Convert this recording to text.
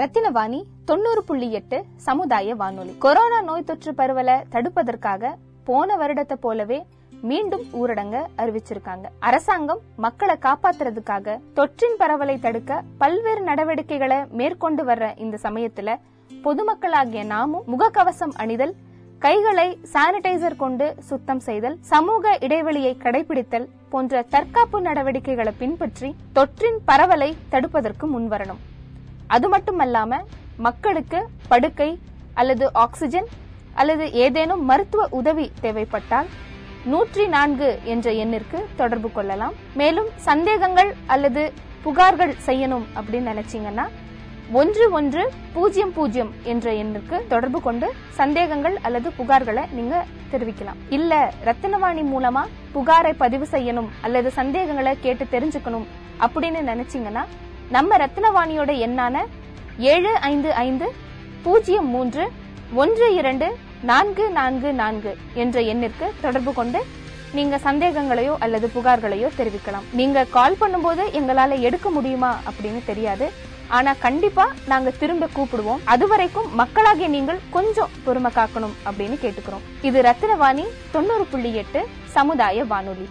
ரத்தினவாணி தொண்ணூறு புள்ளி எட்டு சமுதாய வானொலி. கொரோனா நோய் தொற்று பரவலை தடுப்பதற்காக போன வருடத்தை போலவே மீண்டும் ஊரடங்க அறிவிச்சிருக்காங்க. அரசாங்கம் மக்களை காப்பாத்துறதுக்காக தொற்றின் பரவலை தடுக்க பல்வேறு நடவடிக்கைகளை மேற்கொண்டு வர்ற இந்த சமயத்துல பொதுமக்களாகிய நாமும் முகக்கவசம் அணிதல் கைகளை சானிடைசர் கொண்டு சுத்தம் செய்தல் சமூக இடைவெளியை கடைபிடித்தல் போன்ற தற்காப்பு நடவடிக்கைகளை பின்பற்றி தொற்றின் பரவலை தடுப்பதற்கு முன்வரணும். அது மட்டுமல்லாம மக்களுக்கு படுக்கை அல்லது ஆக்சிஜன் அல்லது ஏதேனும் மருத்துவ உதவி தேவைப்பட்டால் நூற்றி நான்கு என்ற எண்ணிற்கு தொடர்பு கொள்ளலாம். மேலும் சந்தேகங்கள் அல்லது புகார்கள் செய்யணும் அப்படின்னு நினைச்சீங்கன்னா ஒன்று ஒன்று பூஜ்ஜியம் பூஜ்ஜியம் என்ற எண்ணிற்கு தொடர்பு கொண்டு சந்தேகங்கள் அல்லது புகார்களை நீங்க தெரிவிக்கலாம். இல்ல ரத்தினவாணி மூலமா புகாரை பதிவு செய்யணும் அல்லது சந்தேகங்களை கேட்டு தெரிஞ்சுக்கணும் அப்படின்னு நினைச்சீங்கன்னா நம்ம ரத்னவாணியோட எண்ணான ஏழு ஐந்து ஐந்து பூஜ்ஜியம் மூன்று ஒன்று இரண்டு நான்கு நான்கு நான்கு என்ற எண்ணிற்கு தொடர்பு கொண்டு நீங்க சந்தேகங்களையோ அல்லது புகார்களையோ தெரிவிக்கலாம். நீங்க கால் பண்ணும்போது எங்களால எடுக்க முடியுமா அப்படின்னு தெரியாது. ஆனா கண்டிப்பா நாங்க திரும்ப கூப்பிடுவோம். அது வரைக்கும் மக்களாகிய நீங்கள் கொஞ்சம் பொறுமை காக்கணும் அப்படின்னு கேட்டுக்கிறோம். இது ரத்தினவாணி தொண்ணூறு புள்ளி எட்டு சமுதாய வானொலி.